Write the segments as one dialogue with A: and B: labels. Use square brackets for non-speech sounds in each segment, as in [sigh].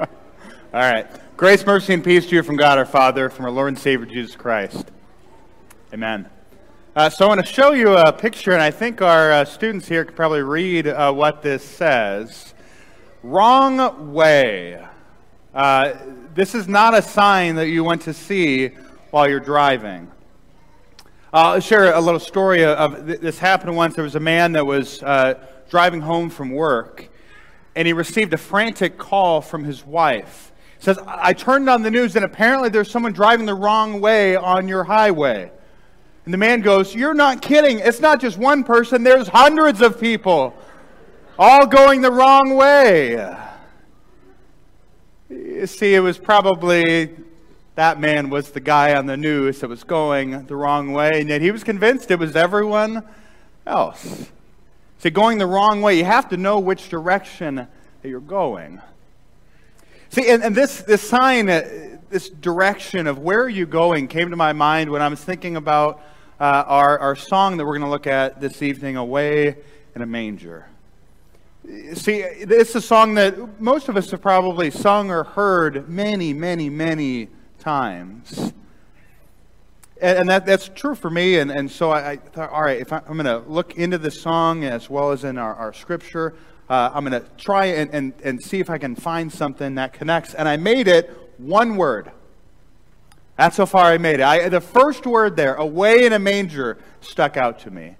A: All right. Grace, mercy, and peace to you from God our Father, from our Lord and Savior Jesus Christ. Amen. Uh, so I want to show you a picture, and I think our uh, students here could probably read uh, what this says. Wrong way. Uh, this is not a sign that you want to see while you're driving. I'll share a little story of this happened once. There was a man that was uh, driving home from work, and he received a frantic call from his wife. He says, I turned on the news, and apparently there's someone driving the wrong way on your highway. And the man goes, You're not kidding. It's not just one person, there's hundreds of people all going the wrong way. You see, it was probably that man was the guy on the news that was going the wrong way, and yet he was convinced it was everyone else. See, going the wrong way, you have to know which direction that you're going. See, and, and this, this sign, uh, this direction of where are you going came to my mind when I was thinking about uh, our, our song that we're going to look at this evening, Away in a Manger. See, it's a song that most of us have probably sung or heard many, many, many times. And, and that, that's true for me. And, and so I, I thought, all right, if I, am going to look into this song as well as in our, our scripture, uh, I'm going to try and, and, and see if I can find something that connects. And I made it one word. That's how far I made it. I, the first word there, away in a manger, stuck out to me.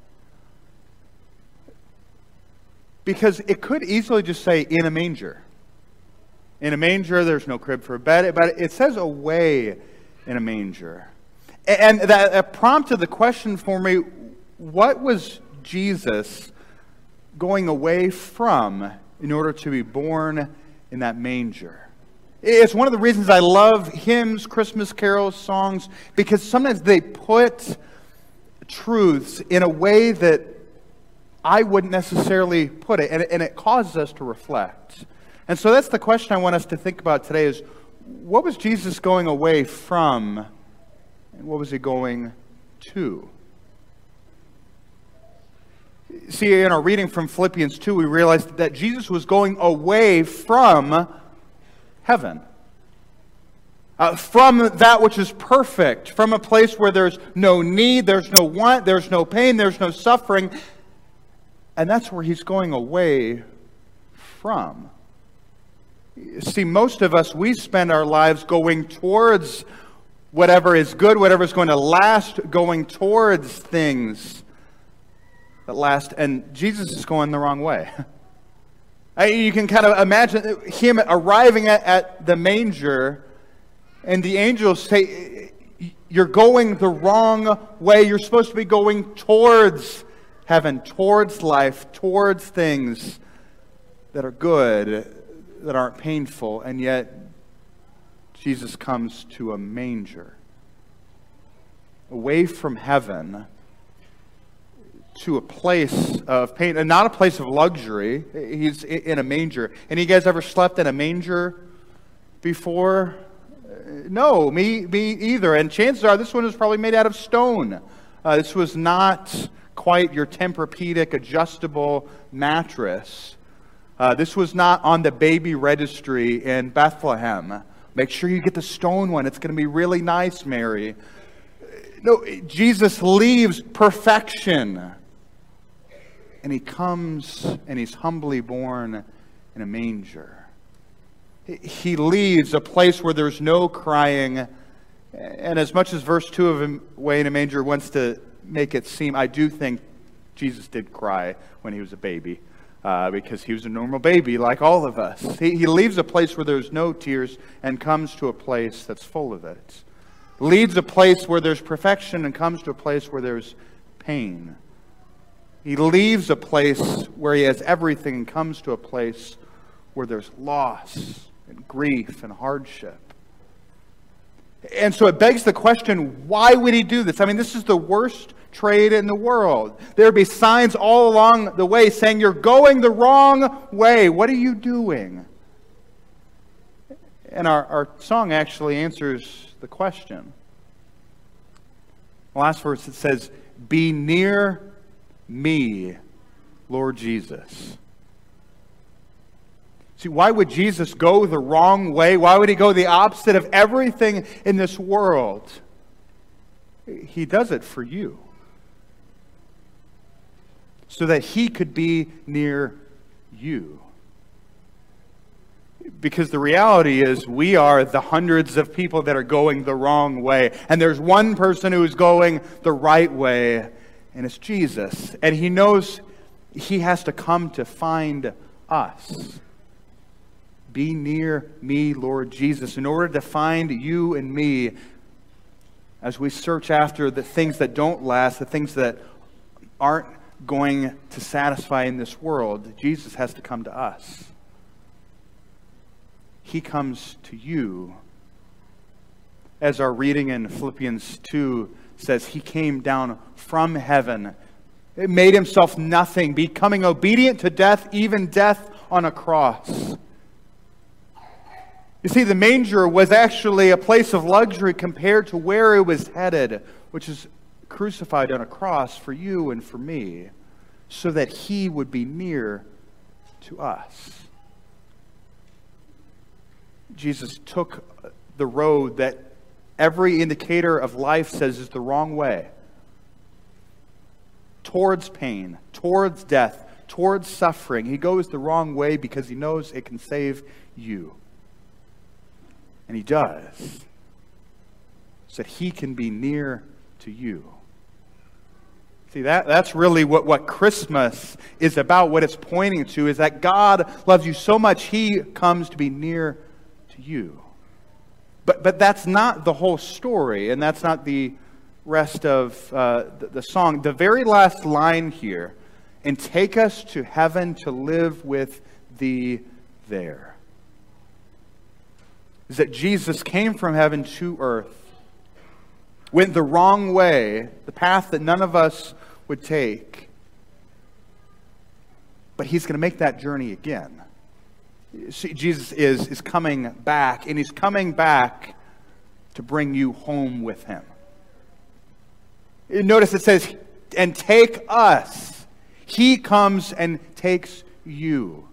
A: Because it could easily just say in a manger. In a manger, there's no crib for a bed, but it says away in a manger. And that, prompted the question for me what was Jesus going away from in order to be born in that manger? It's one of the reasons I love hymns, Christmas carols, songs, because sometimes they put truths in a way that I wouldn't necessarily put it, and, and it causes us to reflect. And so that's the question I want us to think about today is what was Jesus going away from and what was he going to? See, in our reading from Philippians 2, we realized that Jesus was going away from heaven. Uh, from that which is perfect, from a place where there's no need, there's no want, there's no pain, there's no suffering. And that's where he's going away from. See, most of us, we spend our lives going towards whatever is good, whatever is going to last, going towards things that last. And Jesus is going the wrong way. [laughs] You can kind of imagine him arriving at, at the manger, and the angels say, You're going the wrong way. You're supposed to be going towards heaven, towards life, towards things that are good that aren't painful, and yet Jesus comes to a manger. Away from heaven to a place of pain, and not a place of luxury. He's in a manger. Any you guys ever slept in a manger before? No, me, me either. And chances are this one was probably made out of stone. Uh, this was not quite your Tempur-Pedic adjustable mattress. Uh, this was not on the baby registry in Bethlehem. Make sure you get the stone one. It's going to be really nice, Mary. No, Jesus leaves perfection. And he comes and he's humbly born in a manger. He leaves a place where there's no crying. And as much as verse 2 of Way in a Manger wants to make it seem, I do think Jesus did cry when he was a baby uh, because he was a normal baby like all of us. He, he leaves a place where there's no tears and comes to a place that's full of it. Leads a place where there's perfection and comes to a place where there's pain. He leaves a place where he has everything and comes to a place where there's loss and grief and hardship. And so it begs the question why would he do this? I mean, this is the worst trade in the world. There would be signs all along the way saying, You're going the wrong way. What are you doing? And our, our song actually answers the question. The last verse it says, Be near me, Lord Jesus. See, why would Jesus go the wrong way? Why would he go the opposite of everything in this world? He does it for you. So that he could be near you. Because the reality is, we are the hundreds of people that are going the wrong way. And there's one person who is going the right way, and it's Jesus. And he knows he has to come to find us. Be near me, Lord Jesus, in order to find you and me as we search after the things that don't last, the things that aren't going to satisfy in this world. Jesus has to come to us. He comes to you. As our reading in Philippians 2 says, He came down from heaven, it made Himself nothing, becoming obedient to death, even death on a cross. You see, the manger was actually a place of luxury compared to where it was headed, which is crucified on a cross for you and for me, so that He would be near to us. Jesus took the road that every indicator of life says is the wrong way towards pain, towards death, towards suffering. He goes the wrong way because he knows it can save you. And he does. So that he can be near to you. See, that, that's really what, what Christmas is about. What it's pointing to is that God loves you so much, he comes to be near to you. But, but that's not the whole story, and that's not the rest of uh, the, the song. The very last line here, and take us to heaven to live with thee there, is that Jesus came from heaven to earth, went the wrong way, the path that none of us would take, but he's going to make that journey again. See, Jesus is, is coming back, and he's coming back to bring you home with him. Notice it says, and take us. He comes and takes you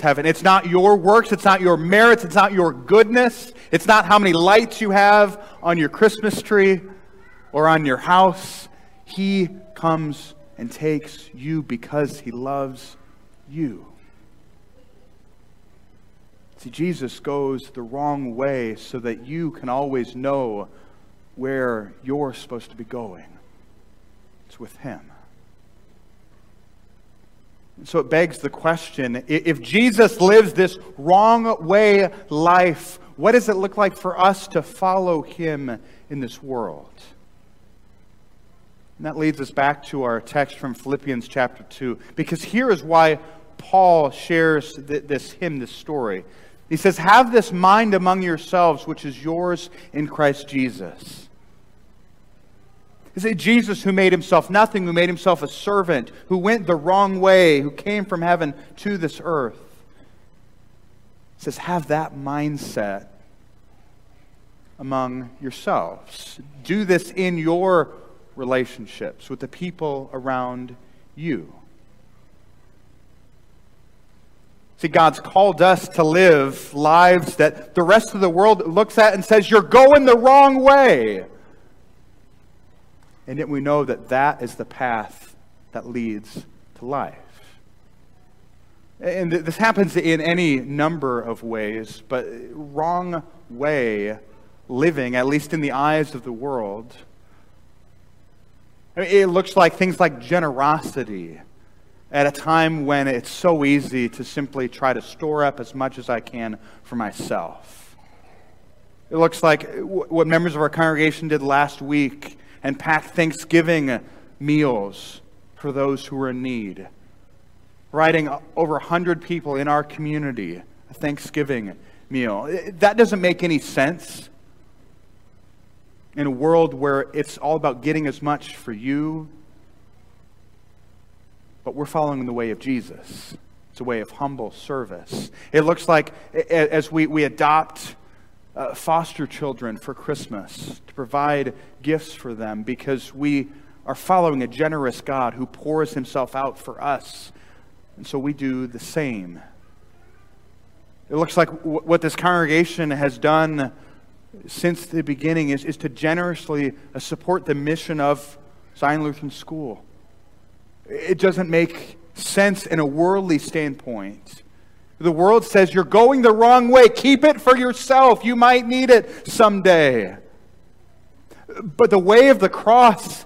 A: heaven. It's not your works, it's not your merits, it's not your goodness, it's not how many lights you have on your Christmas tree or on your house. He comes and takes you because he loves you. See, Jesus goes the wrong way so that you can always know where you're supposed to be going. It's with Him. So it begs the question if Jesus lives this wrong way life, what does it look like for us to follow Him in this world? And that leads us back to our text from Philippians chapter 2, because here is why Paul shares this hymn, this story. He says, Have this mind among yourselves, which is yours in Christ Jesus. Is it Jesus who made himself nothing, who made himself a servant, who went the wrong way, who came from heaven to this earth? He says, Have that mindset among yourselves. Do this in your relationships with the people around you. See, God's called us to live lives that the rest of the world looks at and says, You're going the wrong way. And yet we know that that is the path that leads to life. And this happens in any number of ways, but wrong way living, at least in the eyes of the world, it looks like things like generosity at a time when it's so easy to simply try to store up as much as I can for myself. It looks like what members of our congregation did last week and packed Thanksgiving meals for those who are in need. Writing over 100 people in our community a Thanksgiving meal. That doesn't make any sense in a world where it's all about getting as much for you but we're following the way of Jesus. It's a way of humble service. It looks like as we, we adopt uh, foster children for Christmas to provide gifts for them because we are following a generous God who pours himself out for us. And so we do the same. It looks like w- what this congregation has done since the beginning is, is to generously uh, support the mission of Zion Lutheran School. It doesn't make sense in a worldly standpoint. The world says you're going the wrong way. Keep it for yourself. You might need it someday. But the way of the cross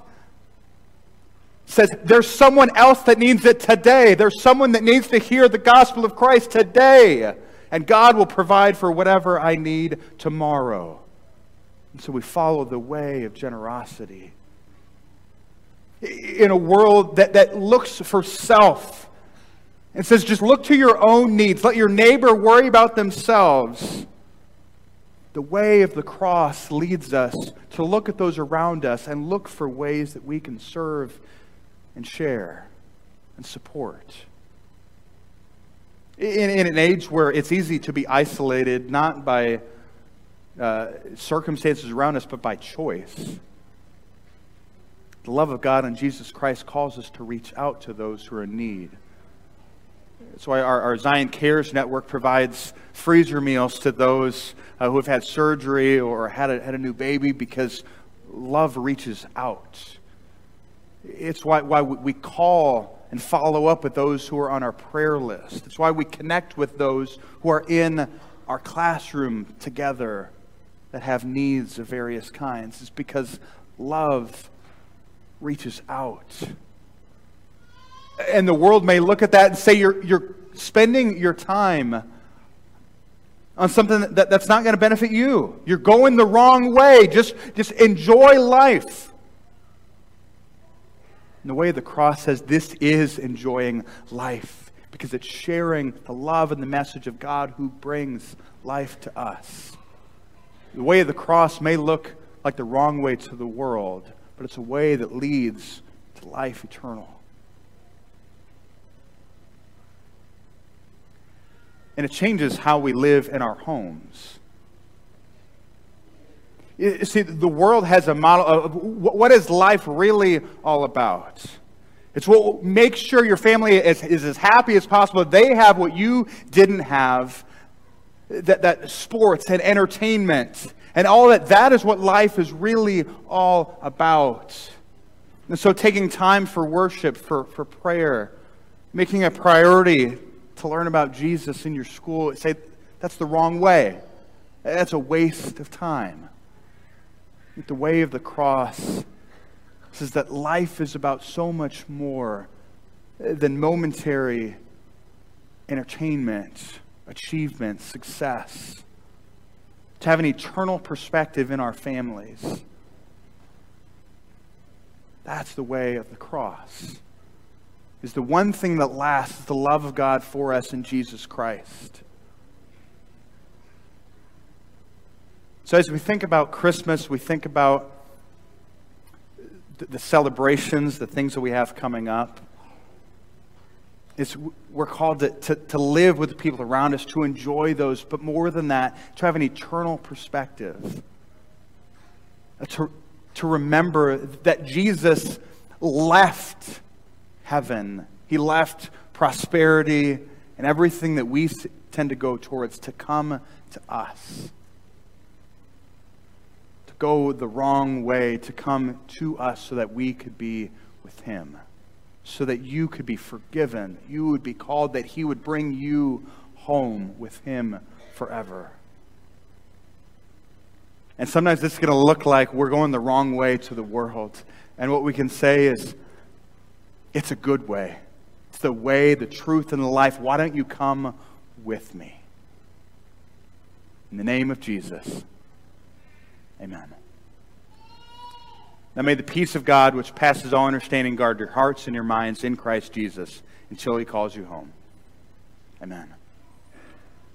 A: says there's someone else that needs it today. There's someone that needs to hear the gospel of Christ today. And God will provide for whatever I need tomorrow. And so we follow the way of generosity. In a world that, that looks for self and says, just look to your own needs, let your neighbor worry about themselves. The way of the cross leads us to look at those around us and look for ways that we can serve and share and support. In, in an age where it's easy to be isolated, not by uh, circumstances around us, but by choice. The love of God and Jesus Christ calls us to reach out to those who are in need. That's why our, our Zion Cares Network provides freezer meals to those uh, who have had surgery or had a, had a new baby because love reaches out. It's why, why we call and follow up with those who are on our prayer list. It's why we connect with those who are in our classroom together that have needs of various kinds. It's because love reaches out. And the world may look at that and say you're, you're spending your time on something that, that's not going to benefit you. You're going the wrong way. Just, just enjoy life. And the way of the cross says this is enjoying life because it's sharing the love and the message of God who brings life to us. The way of the cross may look like the wrong way to the world, but it's a way that leads to life eternal. And it changes how we live in our homes. You see, the world has a model of what is life really all about. It's what makes sure your family is, is as happy as possible. They have what you didn't have that, that sports and entertainment and all that. That is what life is really all about. And so, taking time for worship, for, for prayer, making a priority to learn about Jesus in your school, say that's the wrong way. That's a waste of time. The way of the cross says that life is about so much more than momentary entertainment, achievement, success. To have an eternal perspective in our families. That's the way of the cross. Is the one thing that lasts the love of God for us in Jesus Christ. So, as we think about Christmas, we think about the celebrations, the things that we have coming up. It's, we're called to, to, to live with the people around us, to enjoy those, but more than that, to have an eternal perspective. Uh, to, to remember that Jesus left heaven, He left prosperity and everything that we tend to go towards to come to us to go the wrong way to come to us so that we could be with Him, so that you could be forgiven. You would be called, that He would bring you home with Him forever. And sometimes is going to look like we're going the wrong way to the world. And what we can say is, it's a good way. It's the way, the truth, and the life. Why don't you come with me? In the name of Jesus. Amen. Now may the peace of God, which passes all understanding, guard your hearts and your minds in Christ Jesus until he calls you home. Amen.